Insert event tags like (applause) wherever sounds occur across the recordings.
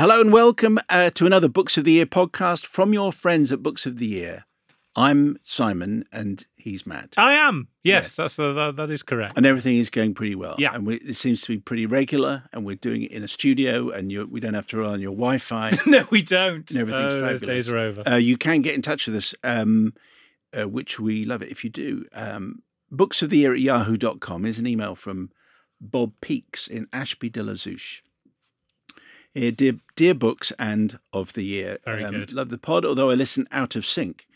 Hello and welcome uh, to another Books of the Year podcast from your friends at Books of the Year. I'm Simon and he's Matt. I am. Yes, Yes. that's the, that, that is correct. and everything is going pretty well. Yeah. And we, it seems to be pretty regular and we're doing it in a studio and you, we don't have to rely on your Wi Fi. (laughs) no, we don't. And everything's Oh, Those days are over. uh, you can get in touch with us, um, uh, which we love it if you do. Um, Books of the Year at yahoo.com is an email from Bob Peaks in Ashby de la Zouch. Here, dear, dear books and of the year. Um. Love the pod, although I listen out of sync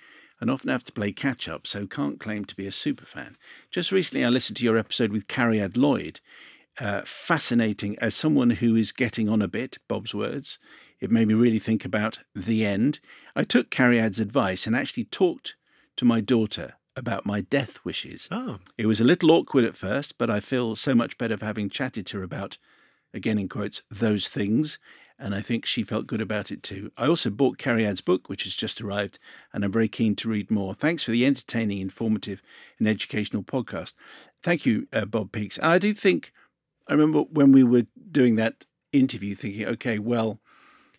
and often have to play catch up, so can't claim to be a super fan. Just recently, I listened to your episode with Cariad Lloyd. Uh, fascinating as someone who is getting on a bit, Bob's words. It made me really think about the end. I took Cariad's advice and actually talked to my daughter about my death wishes. oh, It was a little awkward at first, but I feel so much better for having chatted to her about, again in quotes, those things. And I think she felt good about it too. I also bought Cariad's book, which has just arrived, and I'm very keen to read more. Thanks for the entertaining, informative, and educational podcast. Thank you, uh, Bob Peaks. And I do think, I remember when we were doing that interview thinking, okay, well,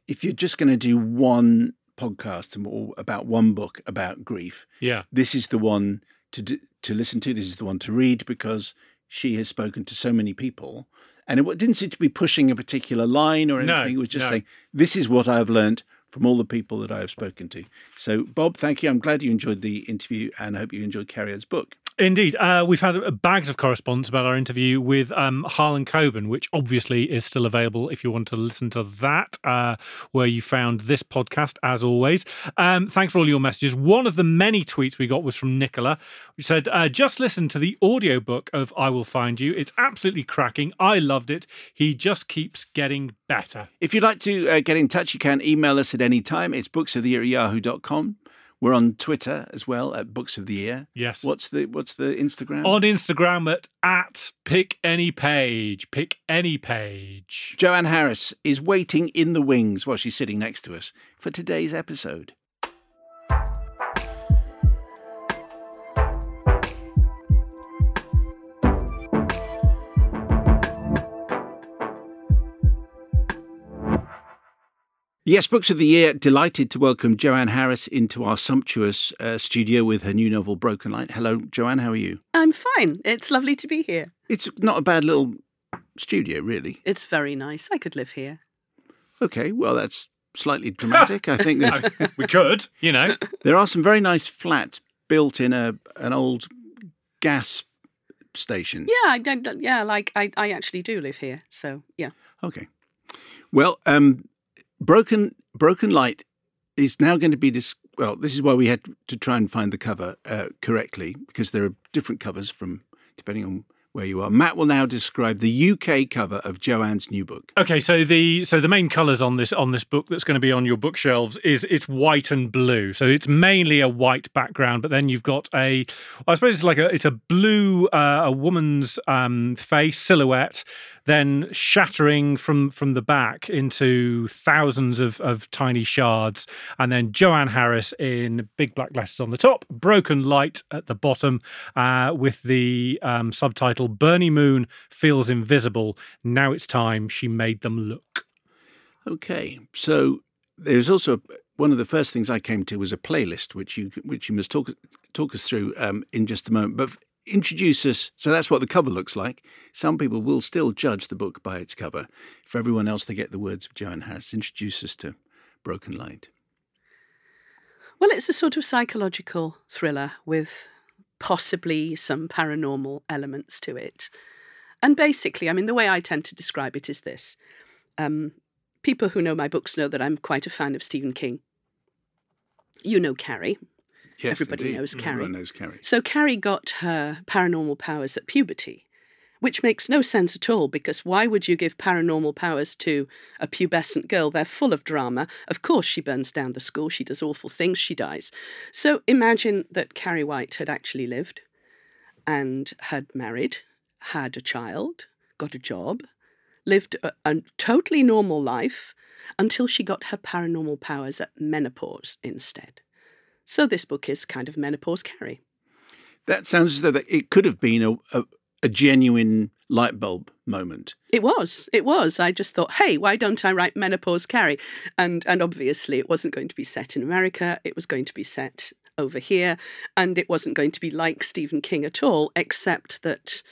if you're just going to do one podcast or about one book about grief, yeah. this is the one to do, to listen to. This is the one to read because she has spoken to so many people, and it didn't seem to be pushing a particular line or No, anything. it was just no. saying, "This is what I have learned from all the people that I have spoken to." So, Bob, thank you. I'm glad you enjoyed the interview, and I hope you enjoyed Cariad's book. Indeed. Uh, we've had uh, bags of correspondence about our interview with um, Harlan Coben, which obviously is still available if you want to listen to that, uh, where you found this podcast, as always. Um, thanks for all your messages. One of the many tweets we got was from Nicola, who said, uh, Just listen to the audiobook of I Will Find You. It's absolutely cracking. I loved it. He just keeps getting better. If you'd like to uh, get in touch, you can email us at any time. It's booksoftheyear at yahoo.com. We're on Twitter as well at Books of the Year. Yes. What's the What's the Instagram? on Instagram at at pick any page, pick any page. Joanne Harris is waiting in the wings while she's sitting next to us for today's episode. Yes, Books of the Year. Delighted to welcome Joanne Harris into our sumptuous uh, studio with her new novel, Broken Light. Hello, Joanne. How are you? I'm fine. It's lovely to be here. It's not a bad little studio, really. It's very nice. I could live here. Okay, well, that's slightly dramatic. I think there's, (laughs) we could, you know. (laughs) there are some very nice flats built in a an old gas station. Yeah, I don't. Yeah, like I, I actually do live here. So yeah. Okay. Well, um, broken broken light is now going to be dis- well. This is why we had to try and find the cover uh, correctly because there are different covers from depending on where you are. Matt will now describe the UK cover of Joanne's new book. Okay, so the so the main colours on this on this book that's going to be on your bookshelves is it's white and blue. So it's mainly a white background, but then you've got a I suppose it's like a it's a blue uh, a woman's um, face silhouette, then shattering from from the back into thousands of of tiny shards, and then Joanne Harris in big black letters on the top, broken light at the bottom, uh, with the um, subtitle "Bernie Moon feels invisible." Now it's time she made them look. Okay, so there's also one of the first things I came to was a playlist, which you which you must talk talk us through um, in just a moment. But introduce us. So that's what the cover looks like. Some people will still judge the book by its cover. For everyone else, they get the words of Joanne Harris. Introduce us to Broken Light. Well, it's a sort of psychological thriller with possibly some paranormal elements to it. And basically, I mean, the way I tend to describe it is this. Um, people who know my books know that I'm quite a fan of Stephen King. You know Carrie. Yes, Everybody indeed. knows mm, Carrie. Everyone knows Carrie. So Carrie got her paranormal powers at puberty, which makes no sense at all because why would you give paranormal powers to a pubescent girl? They're full of drama. Of course, she burns down the school, she does awful things, she dies. So imagine that Carrie White had actually lived and had married, had a child, got a job, lived a, a totally normal life until she got her paranormal powers at menopause instead. So this book is kind of menopause Carrie. That sounds as though that it could have been a, a, a genuine light bulb moment. It was. It was. I just thought, hey, why don't I write Menopause Carrie? And and obviously it wasn't going to be set in America. It was going to be set over here, and it wasn't going to be like Stephen King at all, except that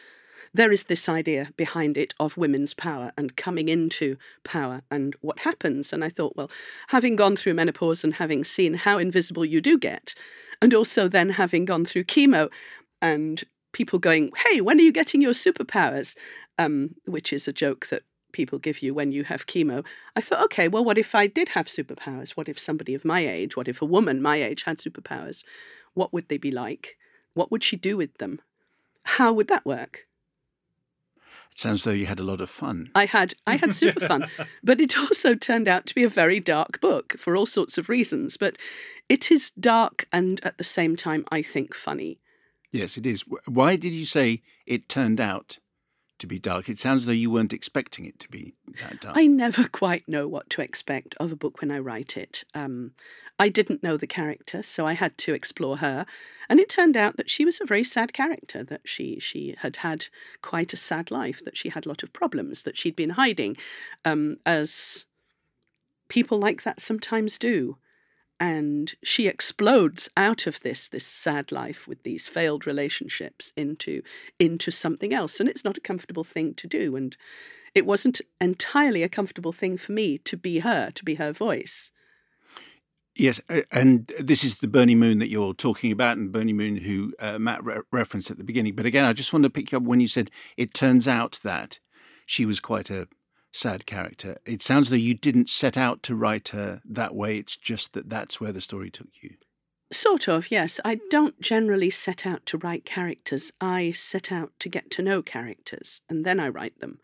there is this idea behind it of women's power and coming into power and what happens. And I thought, well, having gone through menopause and having seen how invisible you do get, and also then having gone through chemo and people going, hey, when are you getting your superpowers? Um, which is a joke that people give you when you have chemo. I thought, okay, well, what if I did have superpowers? What if somebody of my age, what if a woman my age had superpowers? What would they be like? What would she do with them? How would that work? It sounds though you had a lot of fun. I had I had super fun, (laughs) but it also turned out to be a very dark book for all sorts of reasons. But it is dark and at the same time, I think, funny. Yes, it is. Why did you say it turned out to be dark? It sounds though you weren't expecting it to be that dark. I never quite know what to expect of a book when I write it. Um, I didn't know the character, so I had to explore her, and it turned out that she was a very sad character. That she she had had quite a sad life. That she had a lot of problems. That she'd been hiding, um, as people like that sometimes do. And she explodes out of this this sad life with these failed relationships into into something else, and it's not a comfortable thing to do. And it wasn't entirely a comfortable thing for me to be her, to be her voice. Yes, and this is the Bernie Moon that you're talking about, and Bernie Moon, who uh, Matt re- referenced at the beginning. But again, I just want to pick you up when you said it turns out that she was quite a sad character. It sounds though you didn't set out to write her that way. It's just that that's where the story took you. Sort of, yes. I don't generally set out to write characters. I set out to get to know characters, and then I write them.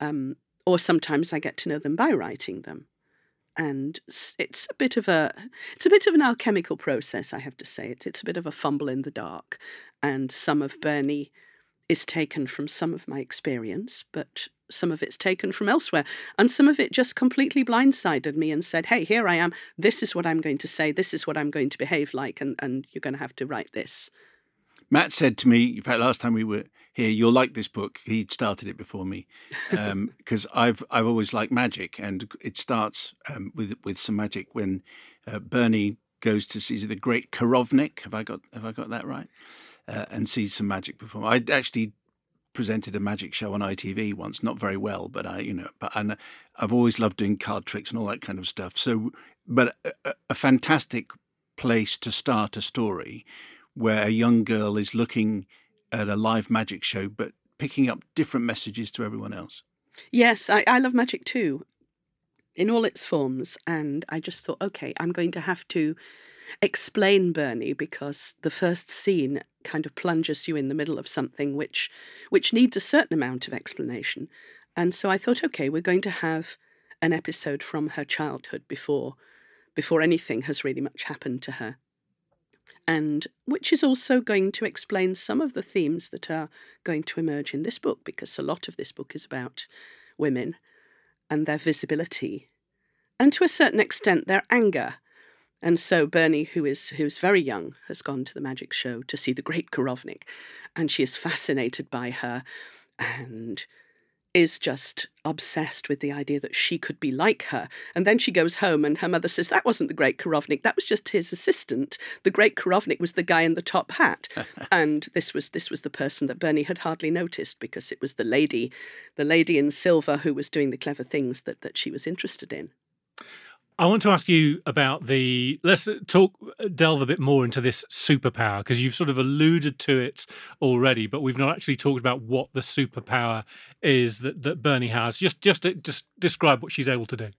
Um, or sometimes I get to know them by writing them. And it's a bit of a it's a bit of an alchemical process, I have to say. It's it's a bit of a fumble in the dark, and some of Bernie is taken from some of my experience, but some of it's taken from elsewhere. And some of it just completely blindsided me and said, hey, here I am. This is what I'm going to say. This is what I'm going to behave like. And, and you're going to have to write this. Matt said to me, in fact, last time we were here, you'll like this book. He'd started it before me (laughs) because I've I've always liked magic, and it starts um, with with some magic when uh, Bernie goes to see the great Korovnik. Have I got have I got that right? Uh, and sees some magic perform. I actually presented a magic show on ITV once, not very well, but I, you know, but and I've always loved doing card tricks and all that kind of stuff. So, but a, a fantastic place to start a story where a young girl is looking at a live magic show, but picking up different messages to everyone else. Yes, I, I love magic too, in all its forms. And I just thought, okay, I'm going to have to explain Bernie because the first scene kind of plunges you in the middle of something which which needs a certain amount of explanation. And so I thought, okay, we're going to have an episode from her childhood before before anything has really much happened to her. And which is also going to explain some of the themes that are going to emerge in this book, because a lot of this book is about women and their visibility, and to a certain extent their anger. And so Bernie, who is who is very young, has gone to the magic show to see the great Korovnik, and she is fascinated by her, and is just obsessed with the idea that she could be like her. And then she goes home, and her mother says, That wasn't the great Korovnik, that was just his assistant. The great Korovnik was the guy in the top hat. (laughs) and this was this was the person that Bernie had hardly noticed because it was the lady, the lady in silver who was doing the clever things that, that she was interested in. I want to ask you about the. Let's talk, delve a bit more into this superpower because you've sort of alluded to it already, but we've not actually talked about what the superpower is that, that Bernie has. Just, just, to, just describe what she's able to do.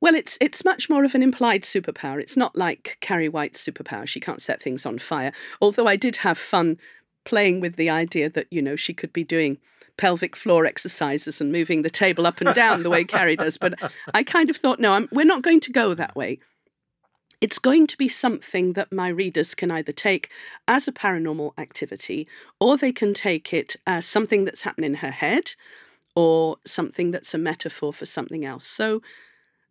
Well, it's it's much more of an implied superpower. It's not like Carrie White's superpower. She can't set things on fire. Although I did have fun playing with the idea that you know she could be doing pelvic floor exercises and moving the table up and down the way Carrie does. But (laughs) I kind of thought, no, I'm, we're not going to go that way. It's going to be something that my readers can either take as a paranormal activity or they can take it as something that's happening in her head or something that's a metaphor for something else. So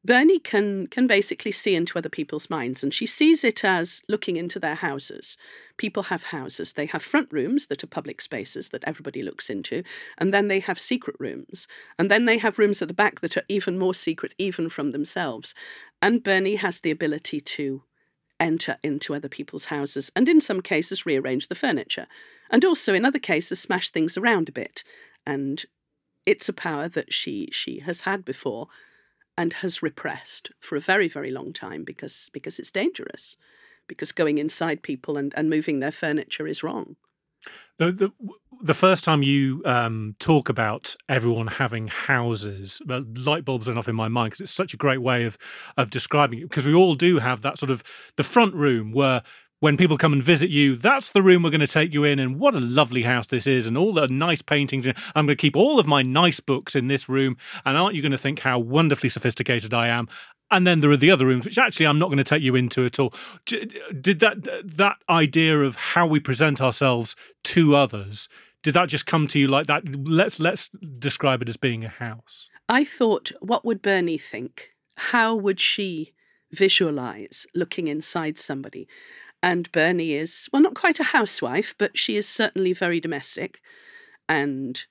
Bernie can can basically see into other people's minds and she sees it as looking into their houses. People have houses. They have front rooms that are public spaces that everybody looks into, and then they have secret rooms. And then they have rooms at the back that are even more secret even from themselves. And Bernie has the ability to enter into other people's houses and in some cases rearrange the furniture and also in other cases smash things around a bit and it's a power that she she has had before and has repressed for a very, very long time because because it's dangerous, because going inside people and, and moving their furniture is wrong. The, the, the first time you um, talk about everyone having houses, well, light bulbs went off in my mind because it's such a great way of of describing it. Because we all do have that sort of the front room where when people come and visit you, that's the room we're going to take you in. And what a lovely house this is, and all the nice paintings. I'm going to keep all of my nice books in this room. And aren't you going to think how wonderfully sophisticated I am? And then there are the other rooms, which actually I'm not going to take you into at all. Did that that idea of how we present ourselves to others? Did that just come to you like that? Let's let's describe it as being a house. I thought, what would Bernie think? How would she visualize looking inside somebody? And Bernie is, well, not quite a housewife, but she is certainly very domestic. And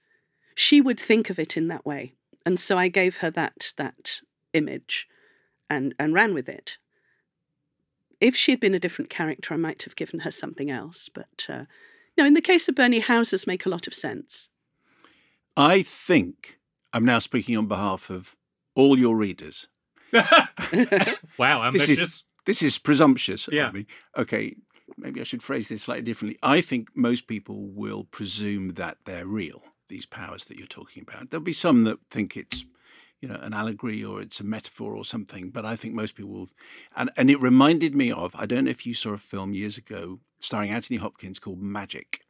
she would think of it in that way. And so I gave her that that image and, and ran with it. If she had been a different character, I might have given her something else. But uh, no, in the case of Bernie, houses make a lot of sense. I think I'm now speaking on behalf of all your readers. (laughs) wow, ambitious. This is, this is presumptuous yeah. of me. Okay, maybe I should phrase this slightly differently. I think most people will presume that they're real, these powers that you're talking about. There'll be some that think it's you know, an allegory or it's a metaphor or something, but I think most people will. And, and it reminded me of, I don't know if you saw a film years ago starring Anthony Hopkins called Magic.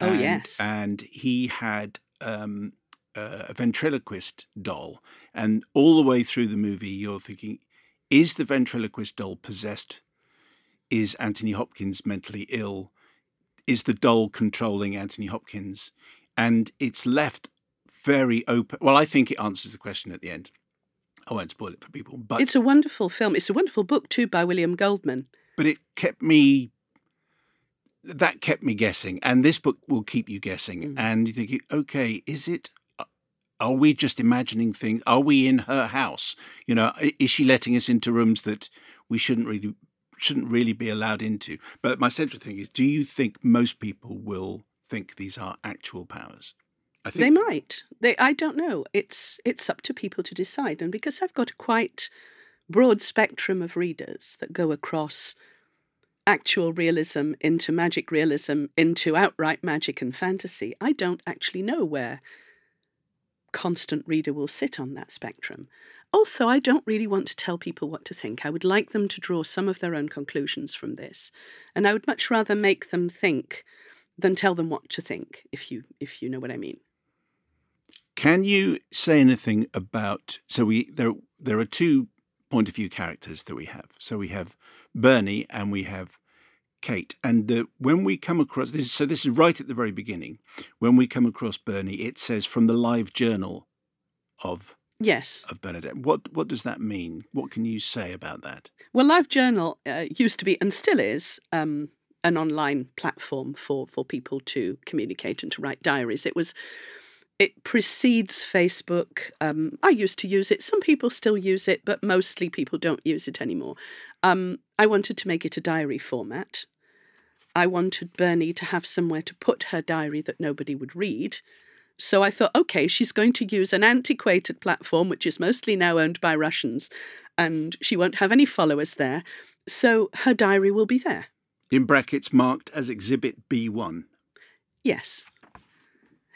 Oh, and, yes. And he had um, a ventriloquist doll. And all the way through the movie, you're thinking, is the ventriloquist doll possessed? Is Anthony Hopkins mentally ill? Is the doll controlling Anthony Hopkins? And it's left very open. Well, I think it answers the question at the end. I won't spoil it for people, but it's a wonderful film. It's a wonderful book too by William Goldman. But it kept me. That kept me guessing, and this book will keep you guessing. Mm. And you think, okay, is it are we just imagining things? Are we in her house? You know, is she letting us into rooms that we shouldn't really shouldn't really be allowed into? But my central thing is, do you think most people will think these are actual powers? I think they might. They I don't know. It's it's up to people to decide. And because I've got a quite broad spectrum of readers that go across actual realism into magic realism into outright magic and fantasy, I don't actually know where constant reader will sit on that spectrum. Also, I don't really want to tell people what to think. I would like them to draw some of their own conclusions from this. And I would much rather make them think than tell them what to think, if you if you know what I mean. Can you say anything about so we there there are two point of view characters that we have. So we have Bernie and we have Kate. And uh, when we come across this, so this is right at the very beginning. When we come across Bernie, it says from the live journal of yes of Bernadette. What what does that mean? What can you say about that? Well, Live Journal uh, used to be and still is um, an online platform for for people to communicate and to write diaries. It was. It precedes Facebook. Um, I used to use it. Some people still use it, but mostly people don't use it anymore. Um, I wanted to make it a diary format. I wanted Bernie to have somewhere to put her diary that nobody would read. So I thought, okay, she's going to use an antiquated platform, which is mostly now owned by Russians, and she won't have any followers there. So her diary will be there. In brackets marked as Exhibit B1. Yes.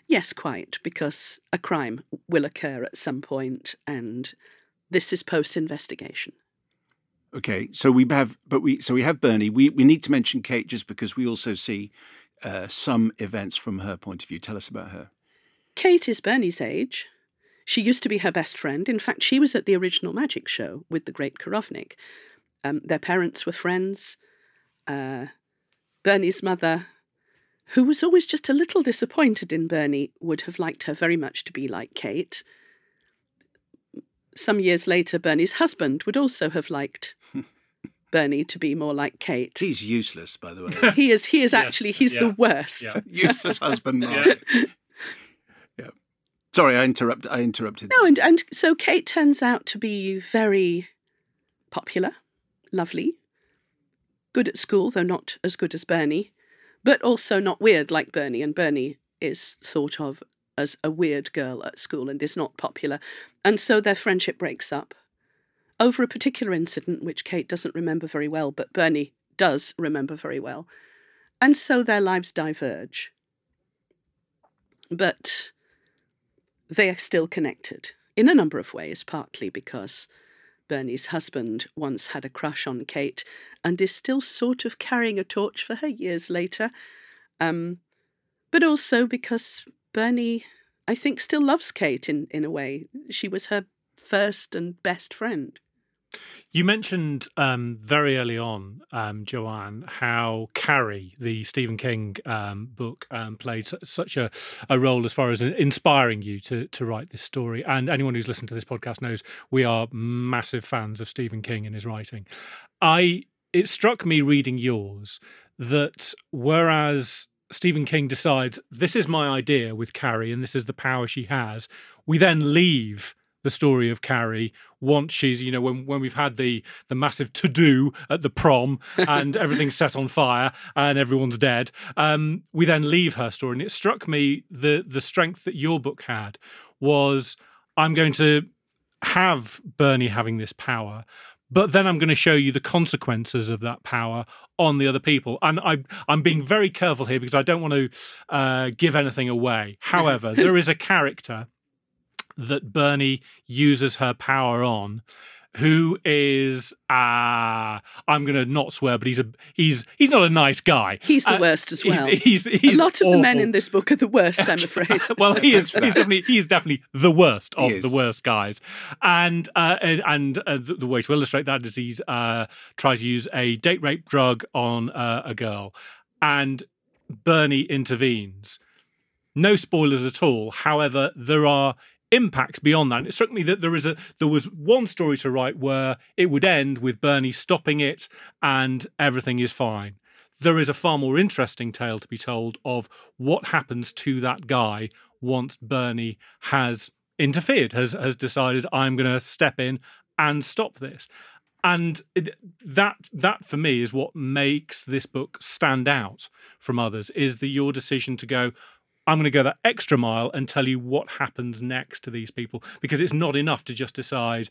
Yes, quite, because a crime will occur at some point, and this is post investigation. Okay, so we have, but we so we have Bernie. We we need to mention Kate just because we also see uh, some events from her point of view. Tell us about her. Kate is Bernie's age. She used to be her best friend. In fact, she was at the original magic show with the great Korovnik. Um, their parents were friends. Uh, Bernie's mother, who was always just a little disappointed in Bernie, would have liked her very much to be like Kate. Some years later, Bernie's husband would also have liked (laughs) Bernie to be more like Kate. He's useless, by the way. (laughs) He is. He is Yes, actually. He's yeah, the worst. yeah. (laughs) useless husband. Yeah. Yeah. Sorry, I interrupt. I interrupted. No, and and so Kate turns out to be very popular, lovely, good at school, though not as good as Bernie, but also not weird like Bernie. And Bernie is thought of as a weird girl at school and is not popular. And so their friendship breaks up over a particular incident which Kate doesn't remember very well, but Bernie does remember very well. And so their lives diverge. But they are still connected in a number of ways, partly because Bernie's husband once had a crush on Kate and is still sort of carrying a torch for her years later. Um, but also because Bernie, I think, still loves Kate in, in a way. She was her first and best friend. You mentioned um, very early on, um, Joanne, how Carrie, the Stephen King um, book, um, played su- such a, a role as far as inspiring you to to write this story. And anyone who's listened to this podcast knows we are massive fans of Stephen King and his writing. I it struck me reading yours that whereas Stephen King decides this is my idea with Carrie and this is the power she has, we then leave the story of Carrie once she's you know when when we've had the the massive to do at the prom (laughs) and everything's set on fire and everyone's dead um we then leave her story. And it struck me the the strength that your book had was I'm going to have Bernie having this power but then I'm going to show you the consequences of that power on the other people. And I, I'm being very careful here because I don't want to uh, give anything away. (laughs) However, there is a character that Bernie uses her power on who is uh I'm going to not swear but he's a he's he's not a nice guy. He's the Uh, worst as well. He's, (laughs) he's, he's a lot of the men in this book are the worst, I'm afraid. (laughs) well, he is. (laughs) He's definitely he's definitely the worst of the worst guys, and uh, and, and uh, the, the way to illustrate that is he's uh, tried to use a date rape drug on uh, a girl, and Bernie intervenes. No spoilers at all. However, there are impacts beyond that. And it struck me that there is a there was one story to write where it would end with Bernie stopping it and everything is fine. There is a far more interesting tale to be told of what happens to that guy once Bernie has interfered, has has decided I'm going to step in and stop this. And that that for me is what makes this book stand out from others is the your decision to go I'm going to go that extra mile and tell you what happens next to these people because it's not enough to just decide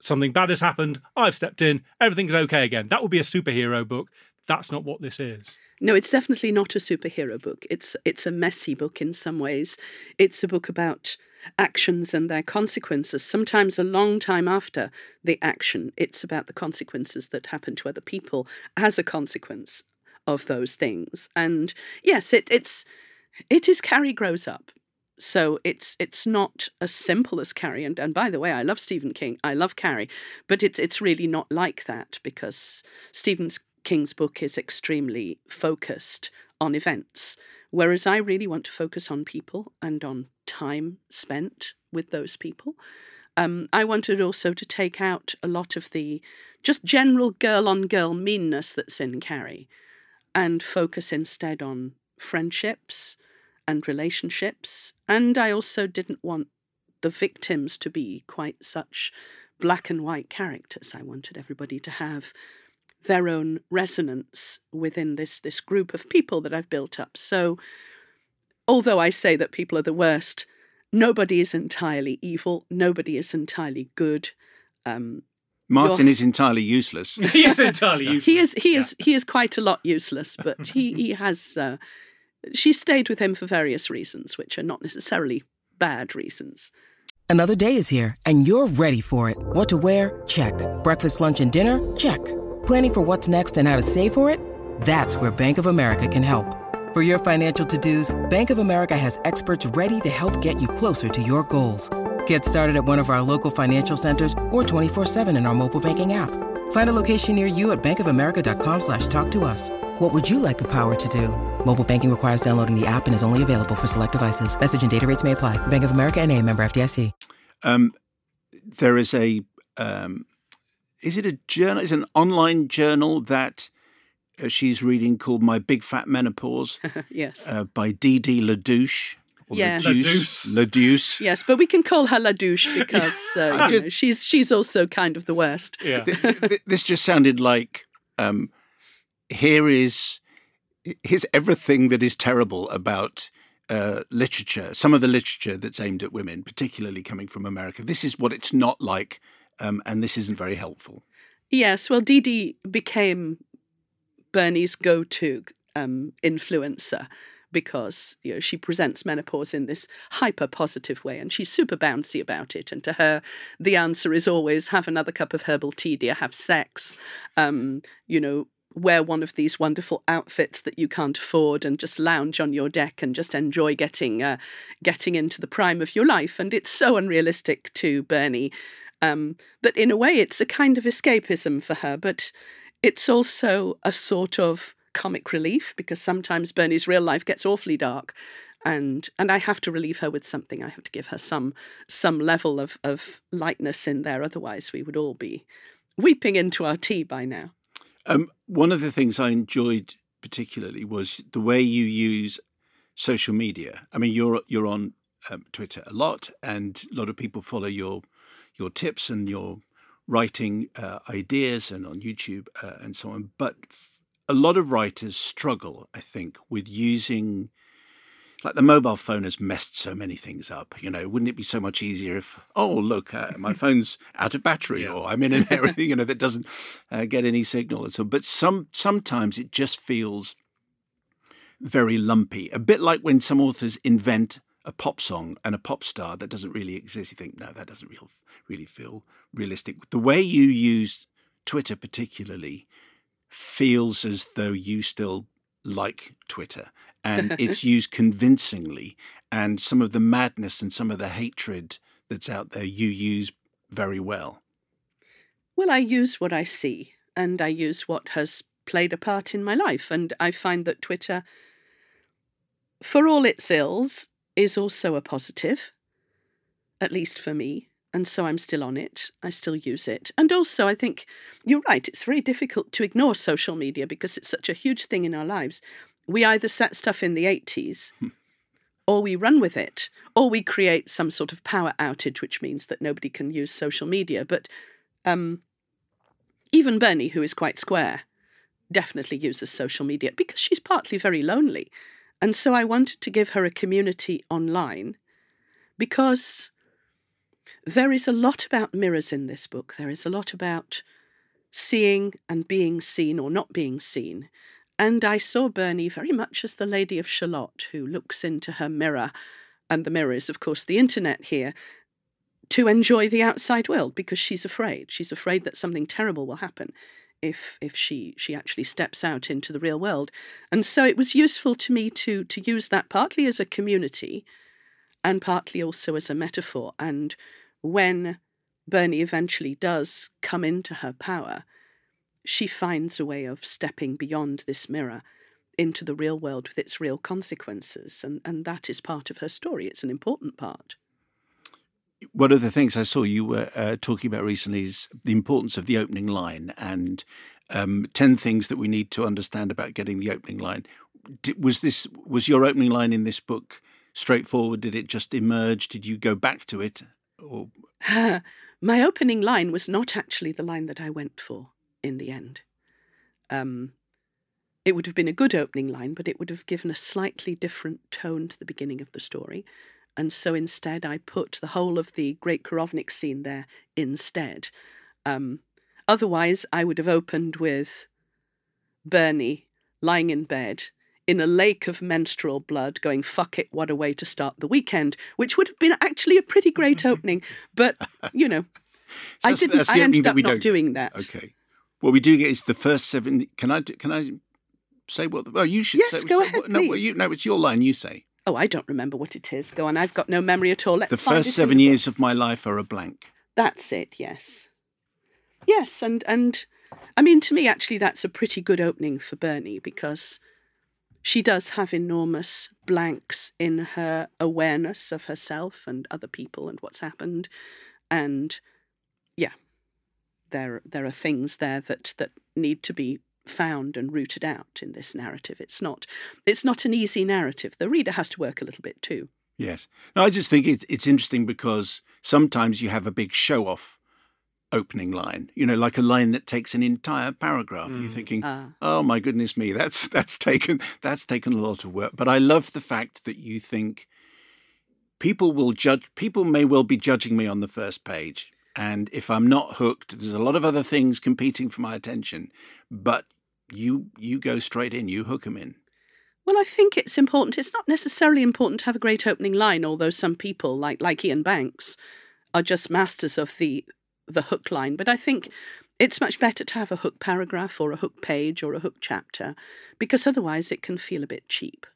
something bad has happened, I've stepped in, everything's okay again. That would be a superhero book. That's not what this is. No, it's definitely not a superhero book. It's it's a messy book in some ways. It's a book about actions and their consequences. Sometimes a long time after the action, it's about the consequences that happen to other people as a consequence of those things. And yes, it it's it is Carrie grows up. So it's it's not as simple as Carrie. And, and by the way, I love Stephen King. I love Carrie, but it's it's really not like that because Stephen King's book is extremely focused on events, whereas I really want to focus on people and on time spent with those people. Um, I wanted also to take out a lot of the just general girl on girl meanness that's in Carrie and focus instead on friendships and relationships. And I also didn't want the victims to be quite such black and white characters. I wanted everybody to have their own resonance within this this group of people that I've built up. So although I say that people are the worst, nobody is entirely evil, nobody is entirely good. Um, Martin You're- is entirely useless. (laughs) he is entirely useless. he is he is he is quite a lot useless, but he he has uh, she stayed with him for various reasons, which are not necessarily bad reasons. Another day is here, and you're ready for it. What to wear? Check. Breakfast, lunch, and dinner? Check. Planning for what's next and how to save for it? That's where Bank of America can help. For your financial to-dos, Bank of America has experts ready to help get you closer to your goals. Get started at one of our local financial centers or 24-7 in our mobile banking app. Find a location near you at bankofamerica.com slash talk to us. What would you like the power to do? Mobile banking requires downloading the app and is only available for select devices. Message and data rates may apply. Bank of America and a member FDIC. Um, there is a, um, is it a journal? Is an online journal that uh, she's reading called My Big Fat Menopause (laughs) yes. uh, by Dee Dee LaDouche. Or Yeah. LaDouce. LaDouce. Yes, but we can call her La Douche (laughs) because uh, you just- know, she's she's also kind of the worst. Yeah. Th- th- this just sounded like um, here is here's everything that is terrible about uh, literature. Some of the literature that's aimed at women, particularly coming from America. This is what it's not like, um, and this isn't very helpful. Yes, well, Dee Dee became Bernie's go-to um, influencer because you know she presents menopause in this hyper positive way, and she's super bouncy about it. And to her, the answer is always have another cup of herbal tea, dear. Have sex, um, you know. Wear one of these wonderful outfits that you can't afford, and just lounge on your deck and just enjoy getting uh, getting into the prime of your life. And it's so unrealistic to Bernie um, that in a way it's a kind of escapism for her, but it's also a sort of comic relief because sometimes Bernie's real life gets awfully dark. And and I have to relieve her with something. I have to give her some some level of, of lightness in there. Otherwise we would all be weeping into our tea by now. Um, one of the things I enjoyed particularly was the way you use social media. I mean, you're you're on um, Twitter a lot, and a lot of people follow your your tips and your writing uh, ideas, and on YouTube uh, and so on. But a lot of writers struggle, I think, with using. Like the mobile phone has messed so many things up, you know. Wouldn't it be so much easier if, oh look, uh, my (laughs) phone's out of battery, Yeah. or I'm in an (laughs) area, you know, that doesn't uh, get any signal at all. But some sometimes it just feels very lumpy, a bit like when some authors invent a pop song and a pop star that doesn't really exist. You think, no, that doesn't real, really feel realistic. The way you use Twitter, particularly, feels as though you still like Twitter, and (laughs) it's used convincingly. And some of the madness and some of the hatred that's out there, you use very well. Well, I use what I see and I use what has played a part in my life. And I find that Twitter, for all its ills, is also a positive, at least for me. And so I'm still on it. I still use it. And also, I think you're right, it's very difficult to ignore social media because it's such a huge thing in our lives. We either set stuff in the 80s or we run with it, or we create some sort of power outage, which means that nobody can use social media. But um, even Bernie, who is quite square, definitely uses social media because she's partly very lonely. And so I wanted to give her a community online because there is a lot about mirrors in this book. There is a lot about seeing and being seen or not being seen. And I saw Bernie very much as the Lady of Shalott, who looks into her mirror, and the mirror is, of course, the internet here, to enjoy the outside world because she's afraid. She's afraid that something terrible will happen if if she she actually steps out into the real world. And so it was useful to me to to use that partly as a community and partly also as a metaphor. And when Bernie eventually does come into her power, she finds a way of stepping beyond this mirror into the real world with its real consequences. And, and that is part of her story. It's an important part. One of the things I saw you were uh, talking about recently is the importance of the opening line and um, 10 things that we need to understand about getting the opening line. Did, was this was your opening line in this book straightforward? Did it just emerge? Did you go back to it? Or My opening line was not actually the line that I went for in the end. Um, it would have been a good opening line, but it would have given a slightly different tone to the beginning of the story. And so instead, I put the whole of the Great Korovnik scene there instead. Um, otherwise, I would have opened with Bernie lying in bed in a lake of menstrual blood going, fuck it, what a way to start the weekend, which would have been actually a pretty great (laughs) opening. But, you know, So I didn't, the I ended that up not don't- doing that. Okay. What we do get is the first seven. Can I? Can I say what? Well, you should Yes, say. go say- ahead, No, you, no, it's your line. You say Oh, I don't remember what it is. Go on, I've got no memory at all. Let's the first seven the years of my life are a blank. That's it, yes. Yes, and and I mean to me actually that's a pretty good opening for Bernie because she does have enormous blanks in her awareness of herself and other people and what's happened. And yeah, there there are things there that that need to be found and rooted out in this narrative. It's not it's not an easy narrative. The reader has to work a little bit too. Yes. No, I just think it's it's interesting because sometimes you have a big show off opening line. You know, like a line that takes an entire paragraph. You're thinking, Ah. oh my goodness me, that's that's taken that's taken a lot of work. But I love the fact that you think people will judge people may well be judging me on the first page. And if I'm not hooked, there's a lot of other things competing for my attention. But you you go straight in, you hook them in. Well, I think it's important. It's not necessarily important to have a great opening line, although some people, like like Iain Banks, are just masters of the the hook line. But I think it's much better to have a hook paragraph or a hook page or a hook chapter, because otherwise it can feel a bit cheap.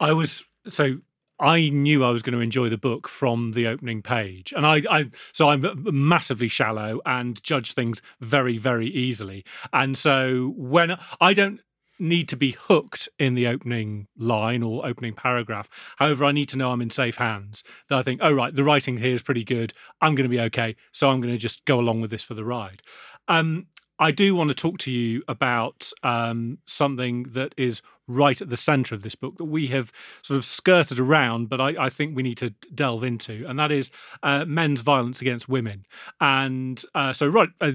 I was so I knew I was going to enjoy the book from the opening page, and I, I so I'm massively shallow and judge things very, very easily. And so when I don't need to be hooked in the opening line or opening paragraph, however, I need to know I'm in safe hands. That I think, oh right, the writing here is pretty good. I'm going to be okay, so I'm going to just go along with this for the ride. Um, I do want to talk to you about um, something that is right at the centre of this book that we have sort of skirted around, but I, I think we need to delve into, and that is uh, men's violence against women. And uh, so, right, uh,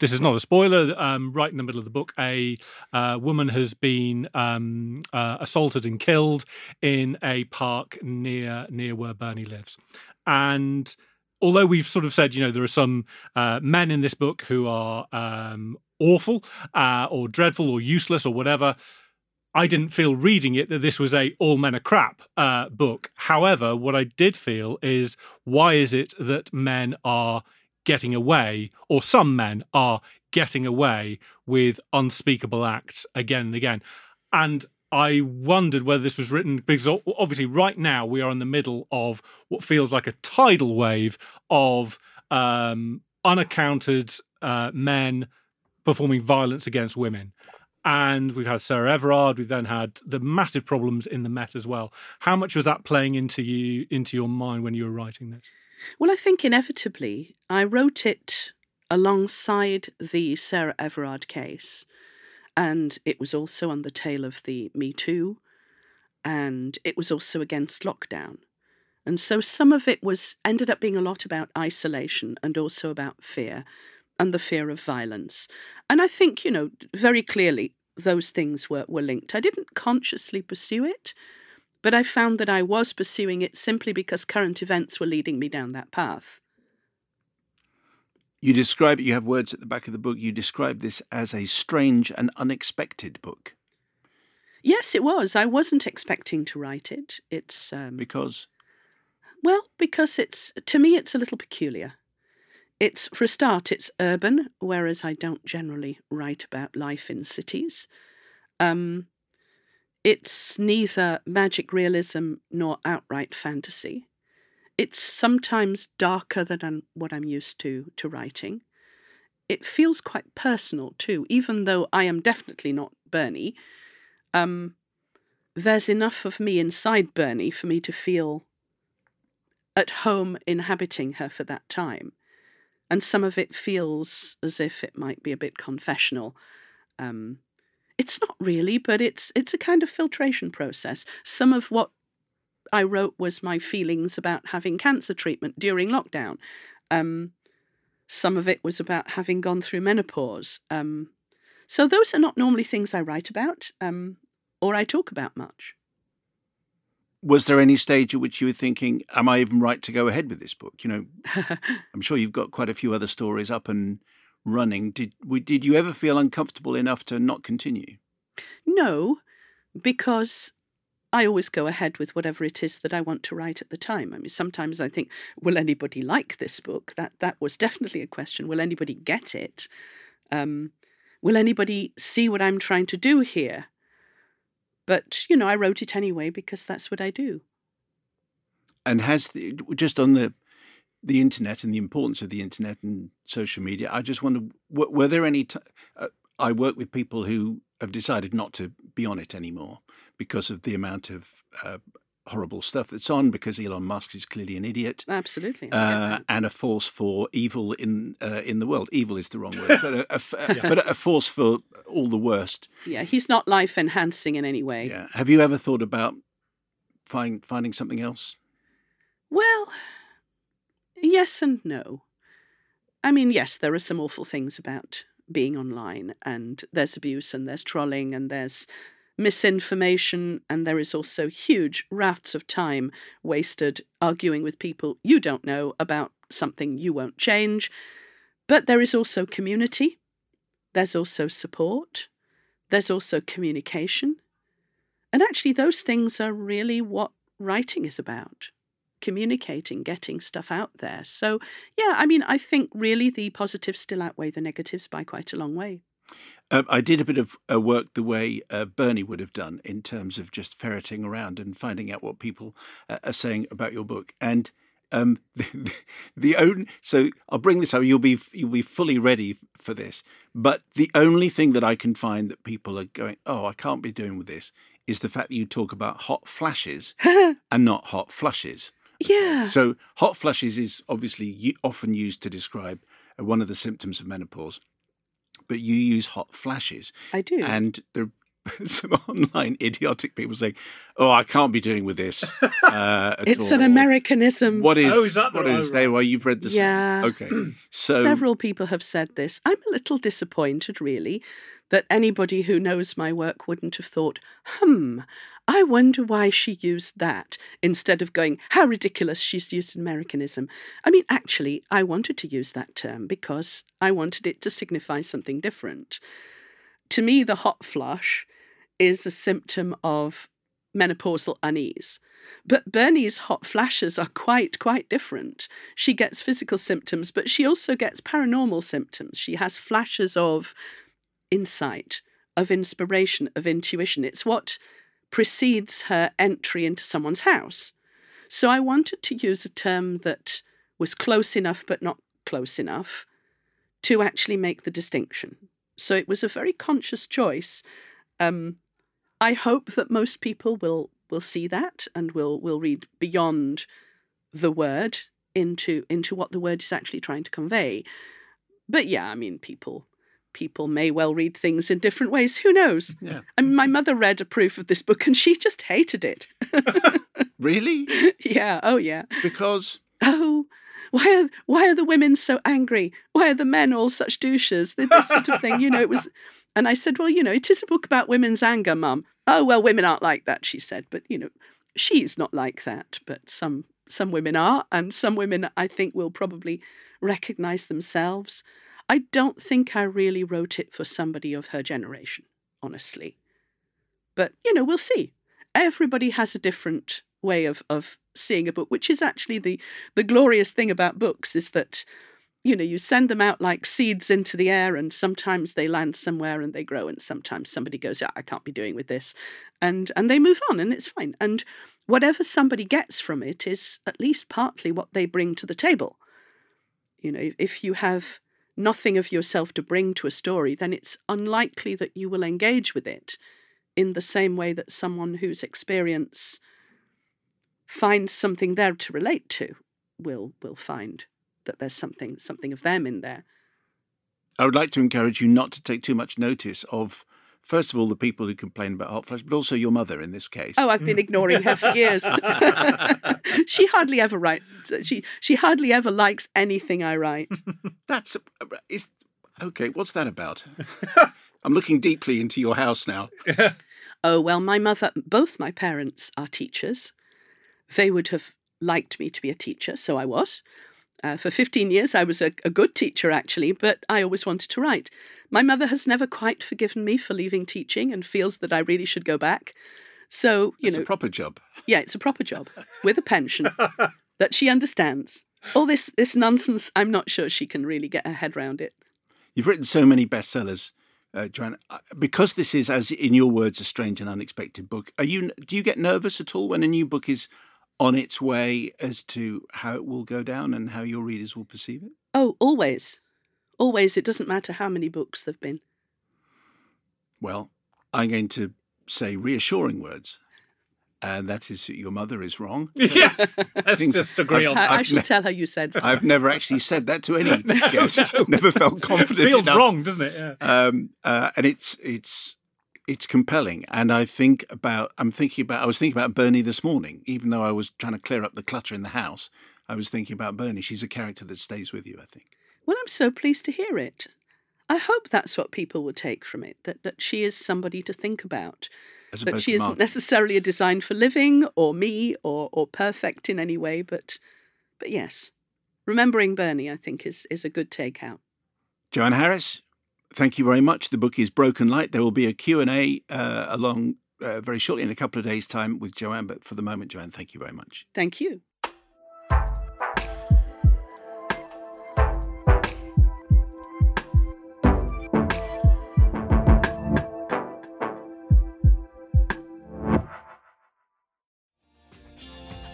this is not a spoiler. Um, right in the middle of the book, a uh, woman has been um, uh, assaulted and killed in a park near near where Bernie lives, and although we've sort of said, you know, there are some uh, men in this book who are um, awful uh, or dreadful or useless or whatever. I didn't feel reading it that this was a all men are crap uh, book. However, what I did feel is why is it that men are getting away, or some men are getting away with unspeakable acts again and again? And I wondered whether this was written because obviously, right now, we are in the middle of what feels like a tidal wave of um, unaccounted uh, men performing violence against women. And we've had Sarah Everard. We've then had the massive problems in the Met as well. How much was that playing into you, into your mind when you were writing this? Well, I think inevitably I wrote it alongside the Sarah Everard case, and it was also on the tail of the Me Too, and it was also against lockdown. And so some of it was ended up being a lot about isolation and also about fear and the fear of violence. And I think, you know, very clearly those things were, were linked. I didn't consciously pursue it, but I found that I was pursuing it simply because current events were leading me down that path. You describe it, you have words at the back of the book, you describe this as a strange and unexpected book Yes, it was. I wasn't expecting to write it. It's um, because well because it's to me it's a little peculiar. It's for a start, it's urban, whereas I don't generally write about life in cities. Um, it's neither magic realism nor outright fantasy. It's sometimes darker than what I'm used to to writing. It feels quite personal too, even though I am definitely not Bernie. Um, there's enough of me inside Bernie for me to feel at home inhabiting her for that time. And some of it feels as if it might be a bit confessional. Um, it's not really, but it's it's a kind of filtration process. Some of what I wrote was my feelings about having cancer treatment during lockdown. Um, some of it was about having gone through menopause. Um, so those are not normally things I write about um, or I talk about much. Was there any stage at which you were thinking, am I even right to go ahead with this book? You know, (laughs) I'm sure you've got quite a few other stories up and running. Did we- did you ever feel uncomfortable enough to not continue? No, because I always go ahead with whatever it is that I want to write at the time. I mean, sometimes I think, will anybody like this book? That that was definitely a question. Will anybody get it? Um, will anybody see what I'm trying to do here? But you know, I wrote it anyway because that's what I do. And has the, just on the the internet and the importance of the internet and social media, I just wonder, were, were there any? T- uh, I work with people who have decided not to be on it anymore because of the amount of uh, horrible stuff that's on. Because Elon Musk is clearly an idiot, Absolutely. uh, and a force for evil in uh, in the world. Evil is the wrong word, but a, a f- but a force for all the worst. yeah, he's not life enhancing in any way. Yeah. Have you ever thought about find, finding something else? Well, yes and no. I mean, yes, there are some awful things about being online, and there's abuse, and there's trolling, and there's misinformation, and there is also huge rafts of time wasted arguing with people you don't know about something you won't change. But there is also community, there's also support, there's also communication. And actually, those things are really what writing is about communicating, getting stuff out there. So, yeah, I mean, I think really the positives still outweigh the negatives by quite a long way. Uh, I did a bit of uh, work the way uh, Bernie would have done in terms of just ferreting around and finding out what people uh, are saying about your book. And um, (laughs) the, the own so I'll bring this up. You'll be you'll be fully ready for this. But the only thing that I can find that people are going, oh, I can't be doing with this, is the fact that you talk about hot flashes (laughs) and not hot flushes. Yeah. So hot flushes is obviously often used to describe uh, one of the symptoms of menopause, but you use hot flashes. I do. And there are (laughs) some online idiotic people saying, "Oh, I can't be doing with this." (laughs) Uh, at it's an. Americanism. What is? Oh, is that what oh, is there? right. Well, you've read the. Yeah. Okay. (clears throat) So Several people have said this. I'm a little disappointed, really, that anybody who knows my work wouldn't have thought, hmm, I wonder why she used that instead of going, how ridiculous she's used Americanism. I mean, actually, I wanted to use that term because I wanted it to signify something different. To me, the hot flush is a symptom of menopausal unease. But Bernie's hot flashes are quite, quite different. She gets physical symptoms, but she also gets paranormal symptoms. She has flashes of insight, of inspiration, of intuition. It's what precedes her entry into someone's house. So I wanted to use a term that was close enough but not close enough to actually make the distinction. So it was a very conscious choice. Um, I hope that most people will will see that and will will read beyond the word into into what the word is actually trying to convey. But yeah, I mean, people people may well read things in different ways. Who knows? Mm, yeah. I mean, my mm-hmm. mother read a proof of this book and she just hated it. (laughs) really, (laughs) yeah. Oh yeah. because Oh. Why are why are the women so angry? Why are the men all such douches? This sort of thing, you know. It was, (laughs) and I said, well, you know, it is a book about women's anger, Mum. Oh well, women aren't like that, she said. But you know, she's not like that. But some some women are, and some women I think will probably recognise themselves. I don't think I really wrote it for somebody of her generation, honestly. But you know, we'll see. Everybody has a different way of of seeing a book, which is actually the the glorious thing about books is that you know you send them out like seeds into the air and sometimes they land somewhere and they grow and sometimes somebody goes yeah, i can't be doing with this and and they move on and it's fine and whatever somebody gets from it is at least partly what they bring to the table you know if you have nothing of yourself to bring to a story then it's unlikely that you will engage with it in the same way that someone whose experience finds something there to relate to will will find that there's something something of them in there. I would like to encourage you not to take too much notice of, first of all, the people who complain about hot flash, but also your mother in this case. Oh, I've been mm. ignoring her for years. (laughs) she hardly ever writes. She she hardly ever likes anything I write. (laughs) That's uh, is okay. What's that about? (laughs) I'm looking deeply into your house now. Oh well, my mother, both my parents are teachers. They would have liked me to be a teacher, so I was. Uh, for 15 years, I was a, a, good teacher, actually, but I always wanted to write. My mother has never quite forgiven me for leaving teaching and feels that I really should go back. So, you it's know. a proper job. Yeah, it's a proper job with a pension (laughs) that she understands. All this, this nonsense, I'm not sure she can really get her head around it. You've written so many bestsellers, uh, Joanne. Uh, because this is, as in your words, a strange and unexpected book. Are you? Do you get nervous at all when a new book is on its way as to how it will go down and how your readers will perceive it? Oh, always. Always. It doesn't matter how many books there've been. Well, I'm going to say reassuring words. And that is your mother is wrong. (laughs) yes, (laughs) let's just agree on I, that. I I've should ne- tell her you said so. I've never actually said that to any (laughs) guest. Never felt confident Feels enough. wrong, doesn't it? Yeah. um, uh, and it's it's it's compelling. And I think about I'm thinking about I was thinking about Bernie this morning, even though I was trying to clear up the clutter in the house. I was thinking about Bernie. She's a character that stays with you. I think. Well, I'm so pleased to hear it. I hope that's what people will take from it that, that she is somebody to think about. As That she isn't necessarily a design for living or me or, or perfect in any way, but but yes. Remembering Bernie, I think, is, is a good takeout. Joanne Harris, thank you very much. The book is Broken Light. There will be a Q&A uh, along uh, very shortly in a couple of days' time with Joanne. But for the moment, Joanne, thank you very much. Thank you.